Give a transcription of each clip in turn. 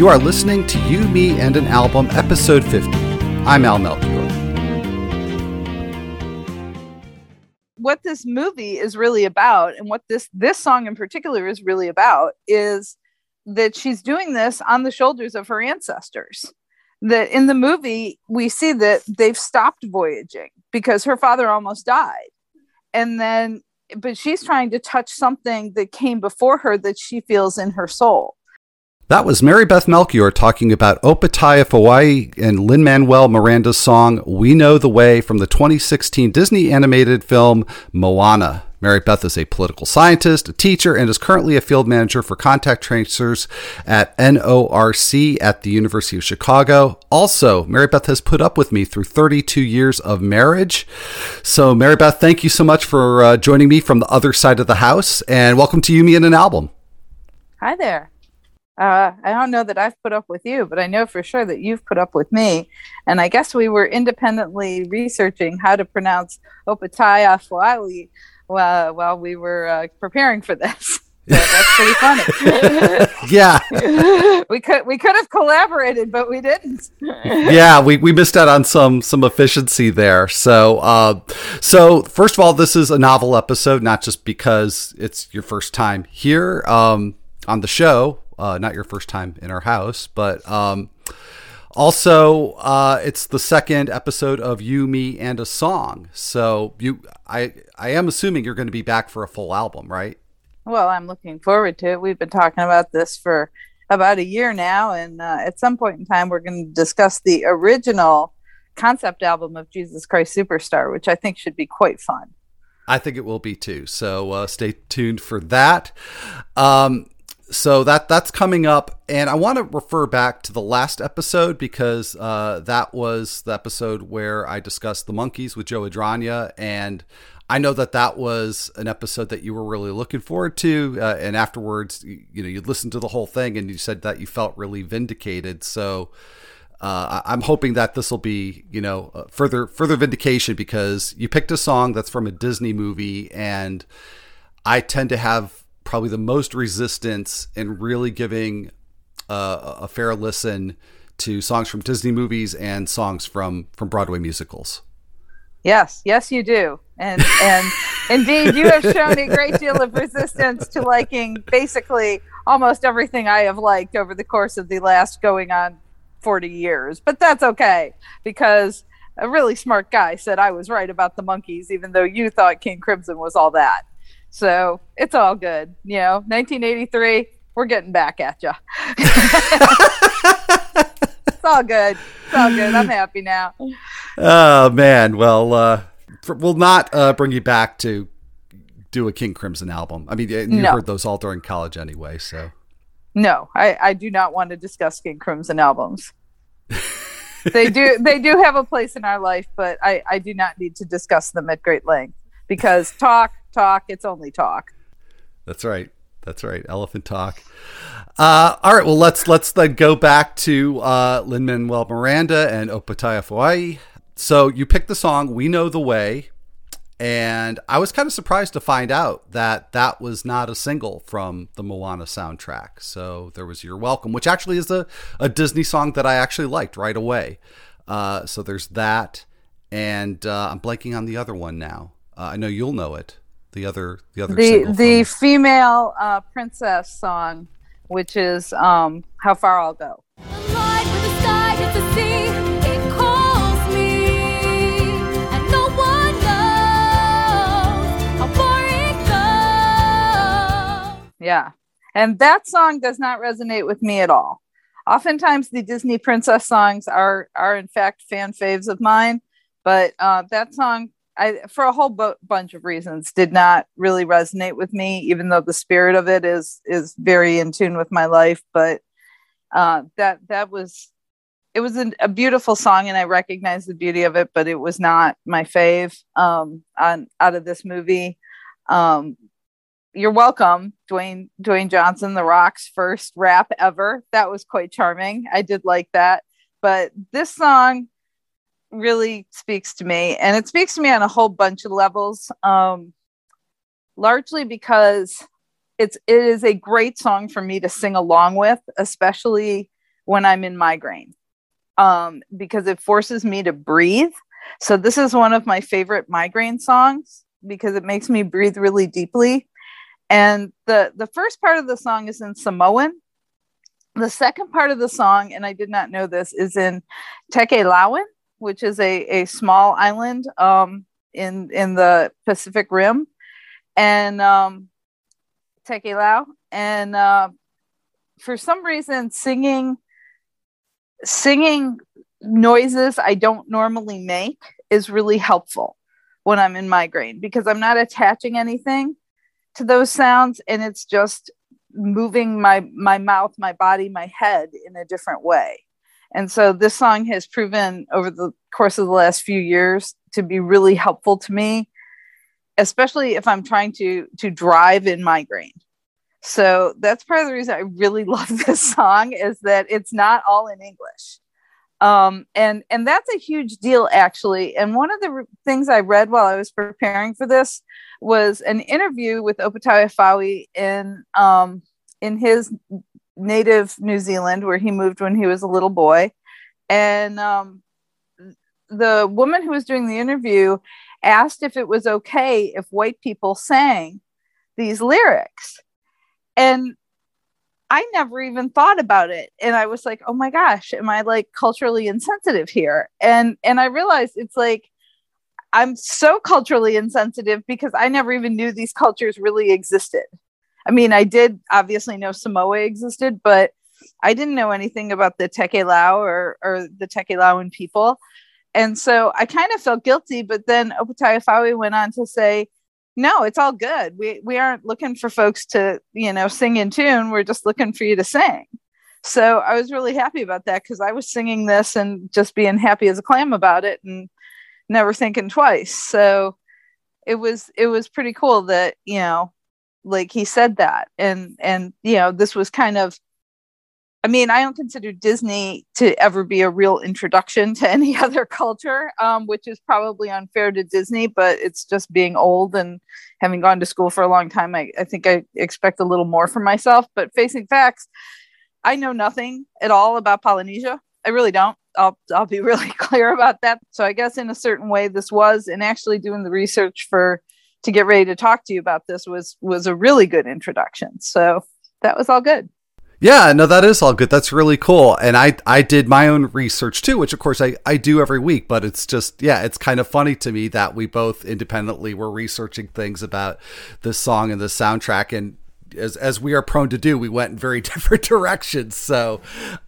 You are listening to You, Me, and an Album, episode 50. I'm Al Melchior. What this movie is really about, and what this this song in particular is really about, is that she's doing this on the shoulders of her ancestors. That in the movie we see that they've stopped voyaging because her father almost died, and then but she's trying to touch something that came before her that she feels in her soul. That was Mary Beth Melchior talking about Opetaia Foa'i and Lin Manuel Miranda's song We Know the Way from the 2016 Disney animated film Moana. Mary Beth is a political scientist, a teacher, and is currently a field manager for contact tracers at NORC at the University of Chicago. Also, Mary Beth has put up with me through 32 years of marriage. So, Mary Beth, thank you so much for uh, joining me from the other side of the house, and welcome to You, Me, and an Album. Hi there. Uh, I don't know that I've put up with you, but I know for sure that you've put up with me. And I guess we were independently researching how to pronounce Opetaia Foa'i while, while we were uh, preparing for this. So that's pretty funny. yeah. we could we could have collaborated, but we didn't. yeah, we, we missed out on some some efficiency there. So uh, so first of all, this is a novel episode, not just because it's your first time here um, on the show, uh, not your first time in our house, but um, also, uh, it's the second episode of You, Me, and a Song. So you, I, I am assuming you're going to be back for a full album, right? Well, I'm looking forward to it. We've been talking about this for about a year now, and uh, at some point in time, we're going to discuss the original concept album of Jesus Christ Superstar, which I think should be quite fun. I think it will be too. So uh, stay tuned for that. Um, so that that's coming up and i want to refer back to the last episode because uh, that was the episode where i discussed the Monkees with joe adragna and i know that that was an episode that you were really looking forward to uh, and afterwards you know you listened to the whole thing and you said that you felt really vindicated. So uh, I'm hoping that this will be, you know, uh, further further vindication because you picked a song that's from a Disney movie, and I tend to have probably the most resistance in really giving uh, a fair listen to songs from Disney movies and songs from from Broadway musicals. Yes, yes, you do, and and indeed, you have shown a great deal of resistance to liking basically almost everything I have liked over the course of the last going on forty years. But that's okay because a really smart guy said I was right about the Monkees, even though you thought King Crimson was all that. So it's all good. You know, 1983, we're getting back at you. it's all good. It's all good. I'm happy now. Oh man. Well, uh, we'll not uh, bring you back to do a King Crimson album. I mean, you no. heard those all during college anyway. So no, I, I do not want to discuss King Crimson albums. they do they do have a place in our life, but I, I do not need to discuss them at great length because talk talk. It's only talk. That's right. That's right. Elephant talk. Uh, all right. Well, let's let's then go back to uh, Lin Manuel Miranda and Opetaia Foa'i. So you picked the song "We Know the Way," and I was kind of surprised to find out that that was not a single from the Moana soundtrack. So there was "You're Welcome," which actually is a, a Disney song that I actually liked right away. Uh, so there's that, and uh, I'm blanking on the other one now. Uh, I know you'll know it the other the other the the female uh, princess song, which is um, "How Far I'll Go." Yeah. And that song does not resonate with me at all. Oftentimes the Disney princess songs are are in fact fan faves of mine, but uh, that song I, for a whole bu- bunch of reasons, did not really resonate with me, even though the spirit of it is is very in tune with my life. But uh, that that was it was a, a, beautiful song, and I recognized the beauty of it, but it was not my fave um, on out of this movie. Um, you're welcome, Dwayne Dwayne Johnson, The Rock's first rap ever. That was quite charming. I did like that, but this song really speaks to me and it speaks to me on a whole bunch of levels um, largely because it's it is a great song for me to sing along with especially when I'm in migraine um, because it forces me to breathe. So this is one of my favorite migraine songs because it makes me breathe really deeply. And the the first part of the song is in Samoan. The second part of the song, and I did not know this, is in Tokelauan, which is a, a small island um, in in the Pacific Rim, and um. And uh, for some reason, singing singing noises I don't normally make is really helpful when I'm in migraine because I'm not attaching anything to those sounds and it's just moving my my mouth, my body, my head in a different way. And so this song has proven over the course of the last few years to be really helpful to me, especially if I'm trying to to drive in migraine. So that's part of the reason I really love this song is that it's not all in English. Um, and and that's a huge deal actually. And one of the re- things I read while I was preparing for this was an interview with Opetaia Foa'i in um, in his native New Zealand, where he moved when he was a little boy. And um, the woman who was doing the interview asked if it was okay if white people sang these lyrics. And I never even thought about it. And I was like, oh my gosh, am I like culturally insensitive here? And and I realized it's like I'm so culturally insensitive because I never even knew these cultures really existed. I mean, I did obviously know Samoa existed, but I didn't know anything about the Teke Tokelau or, or the Teke Tokelauan people. And so I kind of felt guilty, but then Opetaia Foa'i went on to say, no, it's all good. We, we aren't looking for folks to, you know, sing in tune. We're just looking for you to sing. So I was really happy about that because I was singing this and just being happy as a clam about it and never thinking twice. So it was it was pretty cool that, you know, like he said that. And and you know this was kind of i mean i don't consider disney to ever be a real introduction to any other culture um, which is probably unfair to disney but it's just being old and having gone to school for a long time i, I think i expect a little more from myself. But facing facts i know nothing at all about polynesia. I really don't. I'll, I'll be really clear about that. So I guess in a certain way, this was, and actually doing the research for to get ready to talk to you about this was was a really good introduction. So that was all good. Yeah, no, that is all good. That's really cool. And I I did my own research too, which of course I, I do every week, but it's just yeah, it's kind of funny to me that we both independently were researching things about this song and the soundtrack and as as we are prone to do, we went in very different directions. So,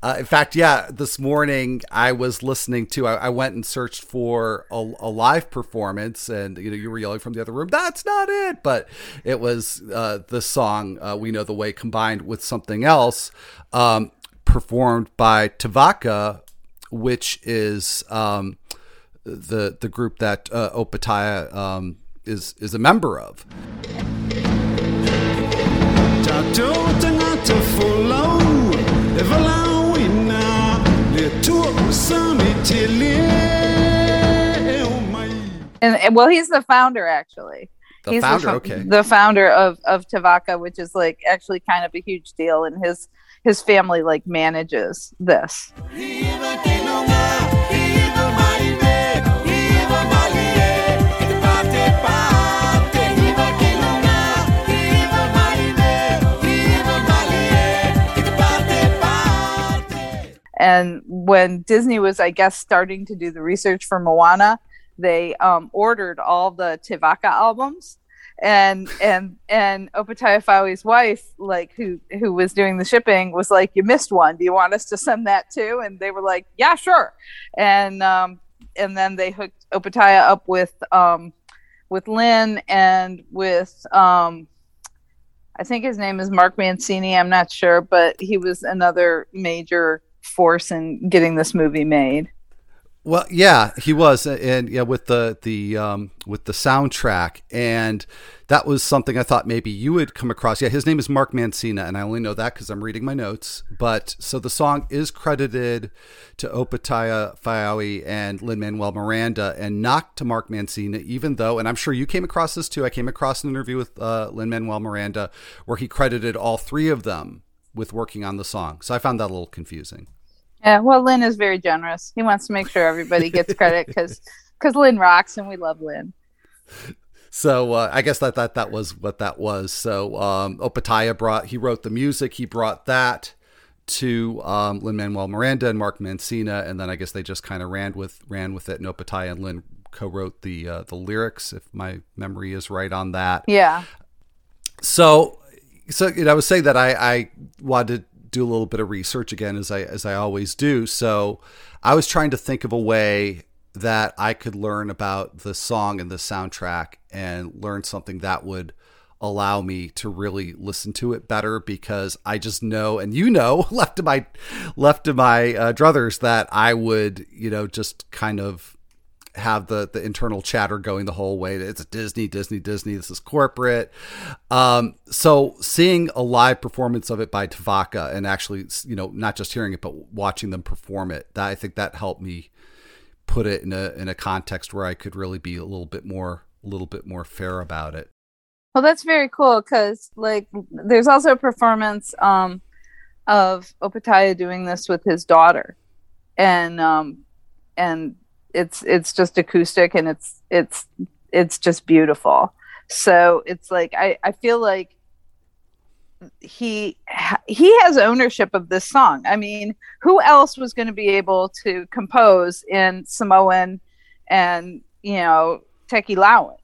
uh, in fact, yeah, this morning I was listening to. I, I went and searched for a, a, live performance, and you know, you were yelling from the other room, "That's not it!" But it was uh, the song uh, "We Know the Way" combined with something else, um, performed by Te Vaka, which is um, the the group that uh, Opetaia um, is is a member of. And, and well, he's the founder actually. The he's founder, the, okay. The founder of of Te Vaka, which is like actually kind of a huge deal, and his his family like manages this. And when Disney was, I guess, starting to do the research for Moana, they um, ordered all the Te Vaka albums. And and and Opetaia Foa'i's wife, like who who was doing the shipping, was like, "You missed one. Do you want us to send that too?" And they were like, "Yeah, sure." And um, and then they hooked Opetaia up with um, with Lin and with um, I think his name is Mark Mancini. I'm not sure, but he was another major force in getting this movie made. Well, yeah, he was, and yeah, with the the um, with the soundtrack, and that was something I thought maybe you would come across. Yeah, his name is Mark Mancina, and I only know that because I'm reading my notes. But so the song is credited to Opetaia Foa'i and Lin Manuel Miranda, and not to Mark Mancina, even though, and I'm sure you came across this too. I came across an interview with uh, Lin Manuel Miranda where he credited all three of them with working on the song. So I found that a little confusing. Yeah, well, Lin is very generous. He wants to make sure everybody gets credit because because Lin rocks and we love Lin. So uh, I guess that that that was what that was. So um, Opetaia brought he wrote the music. He brought that to um, Lin Manuel Miranda and Mark Mancina, and then I guess they just kind of ran with ran with it. And Opetaia and Lin co-wrote the uh, the lyrics, if my memory is right on that. Yeah. So, so you know, I was saying that I, I wanted to do a little bit of research again, as I as I always do. So, I was trying to think of a way that I could learn about the song and the soundtrack and learn something that would allow me to really listen to it better because I just know and you know left to my left to my uh, druthers that I would you know just kind of have the the internal chatter going the whole way. It's Disney, Disney, Disney. This is corporate. Um, so seeing a live performance of it by Te Vaka and actually, you know, not just hearing it but watching them perform it, that I think that helped me put it in a in a context where I could really be a little bit more a little bit more fair about it. Well, that's very cool because like there's also a performance um, of Opetaia doing this with his daughter, and um, and it's it's just acoustic and it's it's it's just beautiful. So it's like I I feel like he he has ownership of this song. I mean, who else was going to be able to compose in Samoan and you know Tokelauan?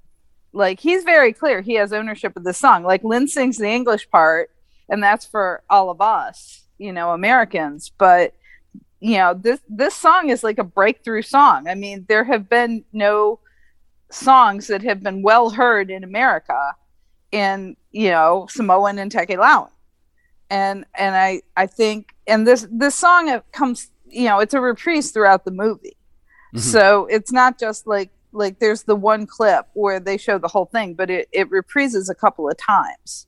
Like he's very clear he has ownership of the song. Like Lin sings the English part, and that's for all of us, you know, Americans. But you know this this song is like a breakthrough song. I mean, there have been no songs that have been well heard in America in you know Samoan and Tokelauan. And and I I think and this this song comes you know it's a reprise throughout the movie. Mm-hmm. So it's not just like like there's the one clip where they show the whole thing, but it, it reprises a couple of times.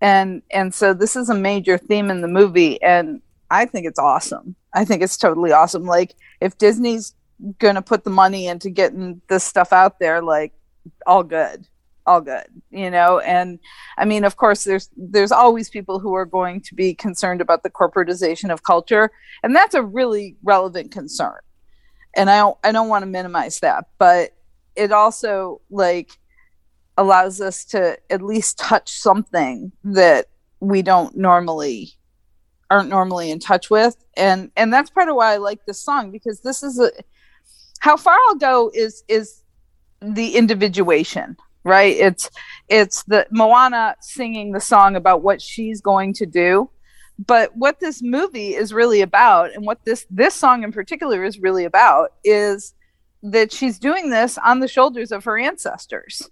And and so this is a major theme in the movie and I think it's awesome. I think it's totally awesome. Like if Disney's gonna put the money into getting this stuff out there, like all good all good you know and i mean of course there's there's always people who are going to be concerned about the corporatization of culture and that's a really relevant concern and i don't i don't want to minimize that but it also like allows us to at least touch something that we don't normally aren't normally in touch with and and that's part of why i like this song because this is a how far i'll go is is the individuation right? It's it's the Moana singing the song about what she's going to do. But what this movie is really about and what this this song in particular is really about is that she's doing this on the shoulders of her ancestors.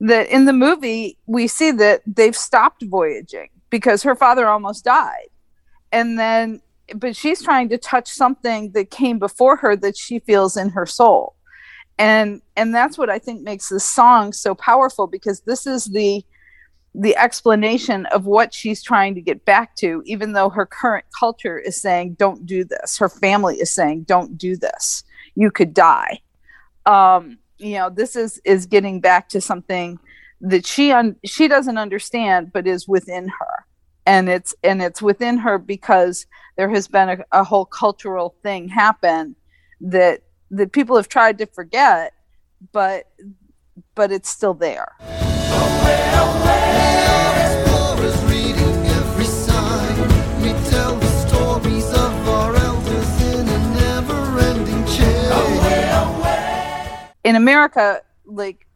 That in the movie we see that they've stopped voyaging because her father almost died. And then but she's trying to touch something that came before her that she feels in her soul. And and that's what i think makes this song so powerful because this is the the explanation of what she's trying to get back to even though her current culture is saying don't do this. Her family is saying don't do this. You could die. Um you know this is is getting back to something that she un- she doesn't understand but is within her and it's and it's within her because there has been a, a whole cultural thing happen that that people have tried to forget, but but it's still there. In America, like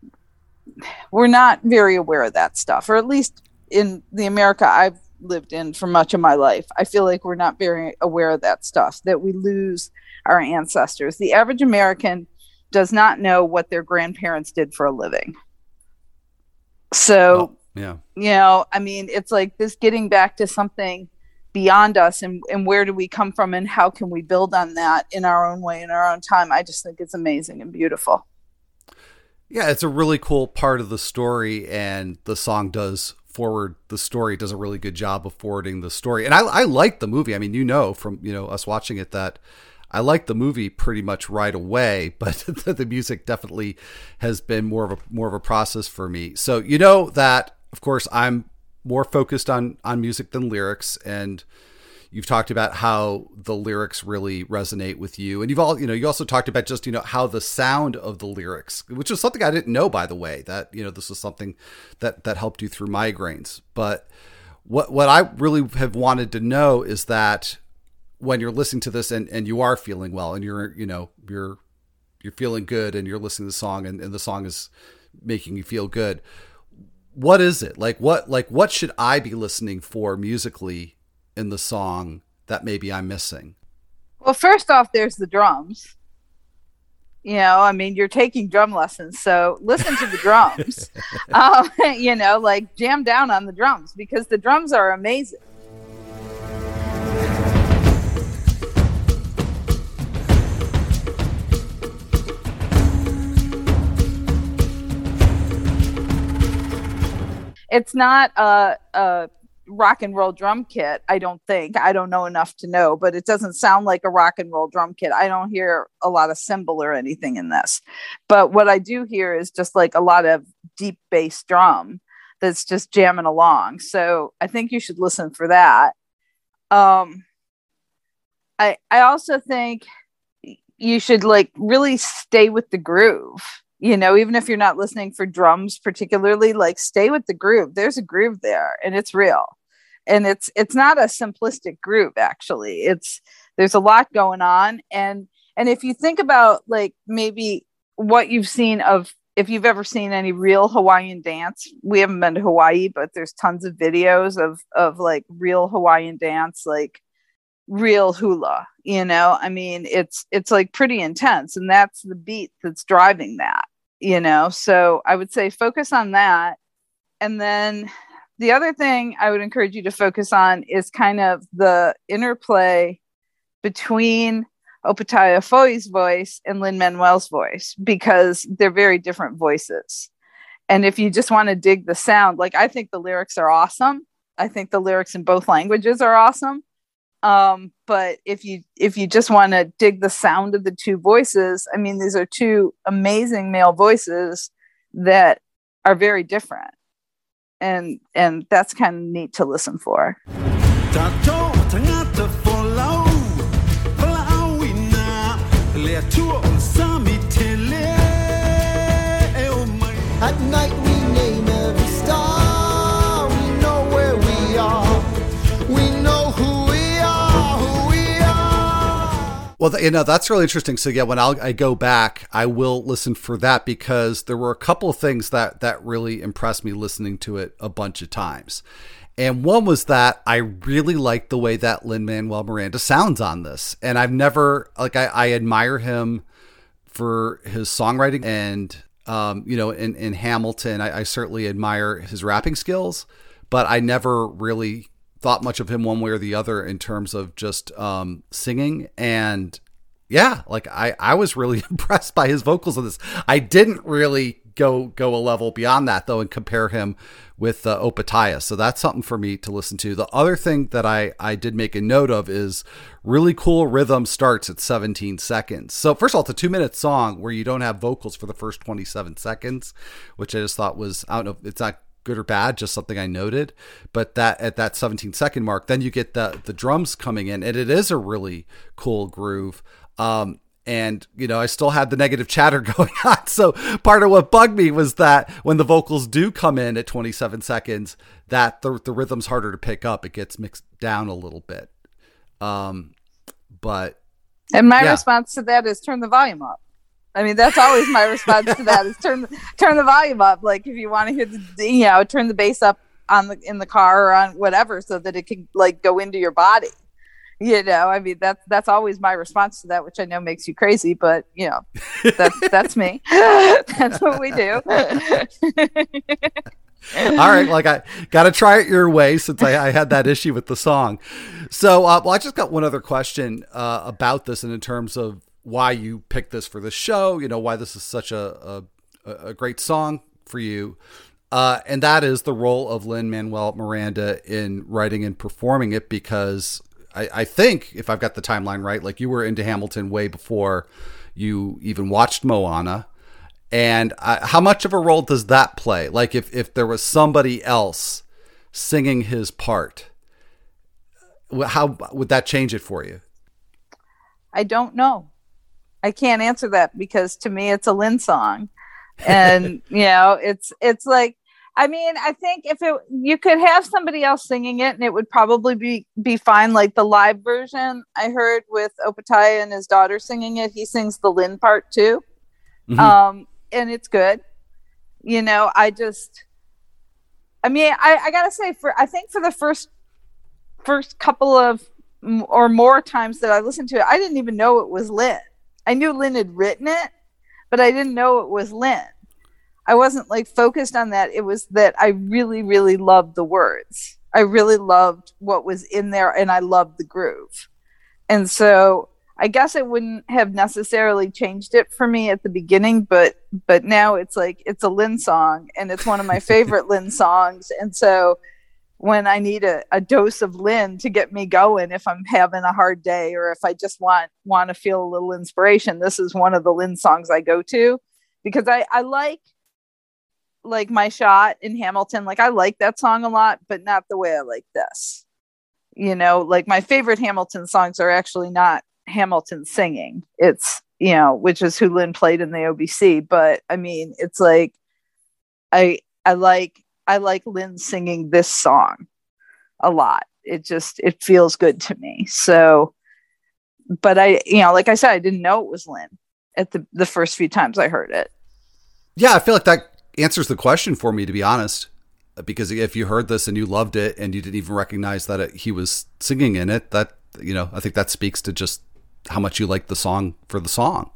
we're not very aware of that stuff, or at least in the America I've lived in for much of my life. I feel like we're not very aware of that stuff, that we lose our ancestors. The average American does not know what their grandparents did for a living. So, yeah. You know, I mean, it's like this getting back to something beyond us and, and where do we come from and how can we build on that in our own way in our own time. I just think it's amazing and beautiful. Yeah, it's a really cool part of the story and the song does forward the story does a really good job of forwarding the story. And i, I like the movie. I mean you know from you know us watching it that I like the movie pretty much right away, but the music definitely has been more of a more of a process for me. So you know that, of course, I'm more focused on on music than lyrics, and you've talked about how the lyrics really resonate with you, and you've all you know you also talked about just you know how the sound of the lyrics, which is something I didn't know by the way that you know this was something that that helped you through migraines. But what what I really have wanted to know is that when you're listening to this and and you are feeling well and you're you know you're you're feeling good and you're listening to the song and, and the song is making you feel good what is it like what like what should i be listening for musically in the song that maybe i'm missing. Well first off there's the drums. You know i mean you're taking drum lessons so listen to the drums. Uh, you know like jam down on the drums because the drums are amazing. It's not a, a rock and roll drum kit i don't think. I don't know enough to know but it doesn't sound like a rock and roll drum kit. I don't hear a lot of cymbal or anything in this. But what i do hear is just like a lot of deep bass drum that's just jamming along. So i think you should listen for that. Um i i also think you should like really stay with the groove. You know even if you're not listening for drums particularly like stay with the groove. There's a groove there and it's real and it's it's not a simplistic groove actually. It's there's a lot going on. And and if you think about like maybe what you've seen of if you've ever seen any real hawaiian dance we haven't been to hawaii but there's tons of videos of of like real hawaiian dance like real hula you know? I mean it's it's like pretty intense and that's the beat that's driving that you know? So i would say focus on that and then the other thing i would encourage you to focus on is kind of the interplay between Opetaia Foa'i's voice and Lin Manuel's voice because they're very different voices. And if you just want to dig the sound, like I think the lyrics are awesome. I think the lyrics in both languages are awesome. Um, but if you if you just want to dig the sound of the two voices, I mean, these are two amazing male voices that are very different, and and that's kind of neat to listen for. At night Well, you know that's really interesting. So yeah, when I'll, I go back, I will listen for that because there were a couple of things that that really impressed me listening to it a bunch of times. And one was that I really like the way that Lin Manuel Miranda sounds on this, and I've never like I, I admire him for his songwriting and um, you know in in Hamilton, I, I certainly admire his rapping skills, but I never really thought much of him one way or the other in terms of just um, singing and yeah like i i was really impressed by his vocals on this i didn't really go go a level beyond that though and compare him with uh. So that's something for me to listen to. The other thing that I I did make a note of is really cool rhythm starts at 17 seconds. So first of all, it's a two minute song where you don't have vocals for the first 27 seconds, which I just thought was I don't know. It's not good or bad, just something I noted. But that at that 17 second mark, then you get the the drums coming in, and it is a really cool groove. Um, and you know, I still had the negative chatter going on. So part of what bugged me was that when the vocals do come in at 27 seconds, that the the rhythm's harder to pick up. It gets mixed down a little bit. Um, but and my yeah. response to that is turn the volume up. I mean, that's always my response to that is turn turn the volume up. Like if you want to hear the you know turn the bass up on the in the car or on whatever so that it can like go into your body. You know, I mean that's that's always my response to that, which I know makes you crazy, but you know, that's that's me. that's what we do. All right, like I got to try it your way since I, I, had that issue with the song. So, uh, well, I just got one other question uh, about this, and in terms of why you picked this for the show, you know, why this is such a, a, a great song for you. Uh, and that is the role of Lin Manuel Miranda in writing and performing it because I, I, think, if I've got the timeline right, like you were into Hamilton way before you even watched Moana. And I, how much of a role does that play? Like if, if there was somebody else singing his part, how would that change it for you? I don't know. I can't answer that because to me it's a Lin song. And you know, it's it's like I mean, I think if it you could have somebody else singing it and it would probably be be fine. Like the live version I heard with Opetaia and his daughter singing it, he sings the Lin part too. Mm-hmm. Um, and it's good. You know, I just I mean, I, I gotta say for I think for the first first couple of or more times that I listened to it, I didn't even know it was Lin. I knew Lin had written it, but I didn't know it was Lin. I wasn't like focused on that. It was that I really, really loved the words. I really loved what was in there and I loved the groove. And so I guess it wouldn't have necessarily changed it for me at the beginning, but but now it's like it's a Lin song and it's one of my favorite Lin songs. And so when I need a, a dose of Lin to get me going if I'm having a hard day or if I just want want to feel a little inspiration, this is one of the Lin songs I go to because I, I like like my shot in Hamilton. Like I like that song a lot, but not the way I like this. You know, like my favorite Hamilton songs are actually not Hamilton singing. It's, you know, which is who Lin played in the OBC. But I mean, it's like I I like I like Lin singing this song a lot. It just it feels good to me. So but I, you know, like I said, I didn't know it was Lin at the the first few times I heard it. Yeah, I feel like that answers the question for me, to be honest. Because if you heard this and you loved it and you didn't even recognize that it, he was singing in it, that you know, I think that speaks to just how much you like the song for the song.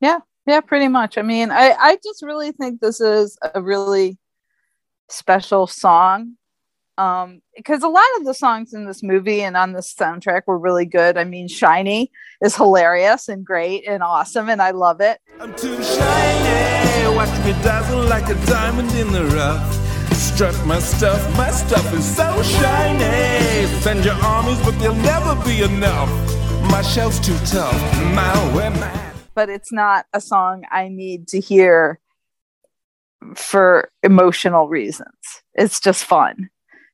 Yeah, yeah, pretty much. I mean, I I just really think this is a really special song um because a lot of the songs in this movie and on this soundtrack were really good. I mean shiny is hilarious and great and awesome and i love it. I'm too shiny. Watch me dazzle like a diamond in the rough. Strut my stuff. My stuff is so shiny. Send your armies but they'll never be enough. My shell's too tough. My, my. but it's not a song i need to hear for emotional reasons. It's just fun,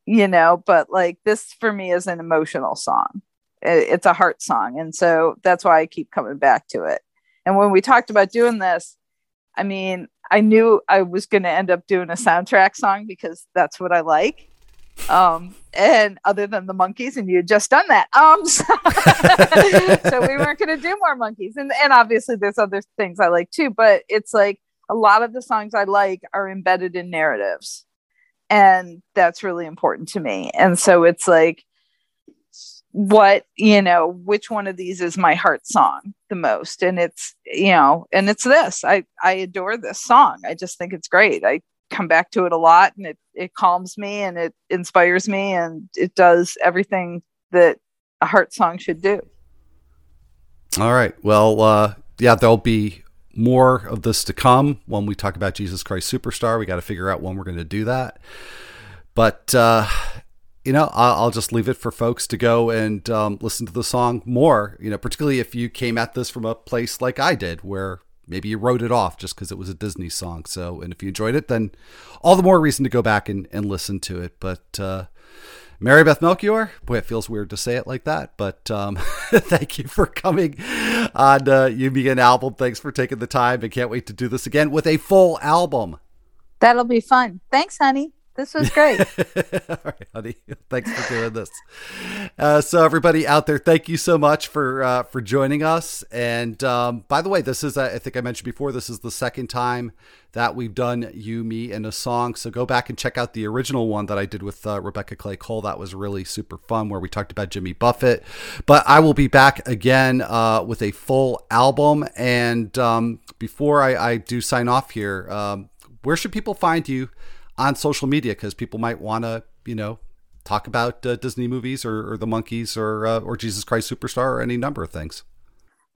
you know, but like this for me is an emotional song. It's a heart song. And so that's why I keep coming back to it. And when we talked about doing this, I mean, I knew I was going to end up doing a soundtrack song because that's what I like. Um, and other than the Monkees, and you had just done that. Um, so, so we weren't going to do more Monkees. And, and obviously there's other things I like too, but it's like, a lot of the songs I like are embedded in narratives. And that's really important to me. And so it's like, what, you know, which one of these is my heart song the most? And it's, you know, and it's this. I, I adore this song. I just think it's great. I come back to it a lot and it, it calms me and it inspires me and it does everything that a heart song should do. All right. Well, uh, yeah, there'll be more of this to come when we talk about Jesus Christ Superstar. We got to figure out when we're going to do that. But, uh, you know, I'll, just leave it for folks to go and um, listen to the song more, you know, particularly if you came at this from a place like I did, where maybe you wrote it off just because it was a Disney song. So, and if you enjoyed it, then all the more reason to go back and, and listen to it. But, uh, Mary Beth Melchior. Boy, it feels weird to say it like that, but um, thank you for coming on uh, You an Album. Thanks for taking the time and can't wait to do this again with a full album. That'll be fun. Thanks, honey. This was great. All right, honey. Thanks for doing this. Uh, so, everybody out there, thank you so much for uh, for joining us. And um, by the way, this is I think I mentioned before. This is the second time that we've done you, me, and a song. So go back and check out the original one that I did with uh, Rebecca Clay Cole. That was really super fun, where we talked about Jimmy Buffett. But I will be back again uh, with a full album. And um, before I, I, do sign off here, um, where should people find you? On social media because people might want to, you know, talk about uh, Disney movies or, or the Monkees or uh, or Jesus Christ Superstar or any number of things.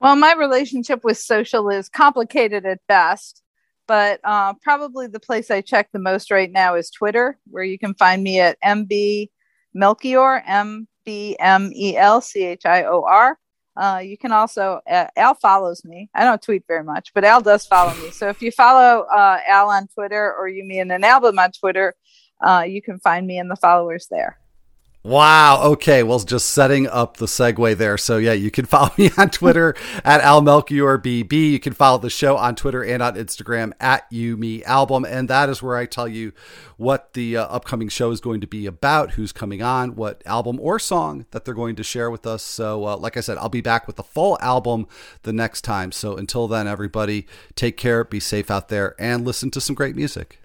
Well, my relationship with social is complicated at best, but uh, probably the place I check the most right now is Twitter, where you can find me at MB Melchior, M B M E L C H I O R. Uh, you can also uh, Al follows me. I don't tweet very much, but Al does follow me. So if you follow uh, Al on Twitter or you mean an album on Twitter, uh, you can find me in the followers there. Wow. Okay. Well, just setting up the segue there. So yeah, you can follow me on Twitter at Al Melchior BB. You can follow the show on Twitter and on Instagram at You Me Album, and that is where I tell you what the uh, upcoming show is going to be about, who's coming on, what album or song that they're going to share with us. So, uh, like I said, I'll be back with the full album the next time. So until then, everybody, take care, be safe out there, and listen to some great music.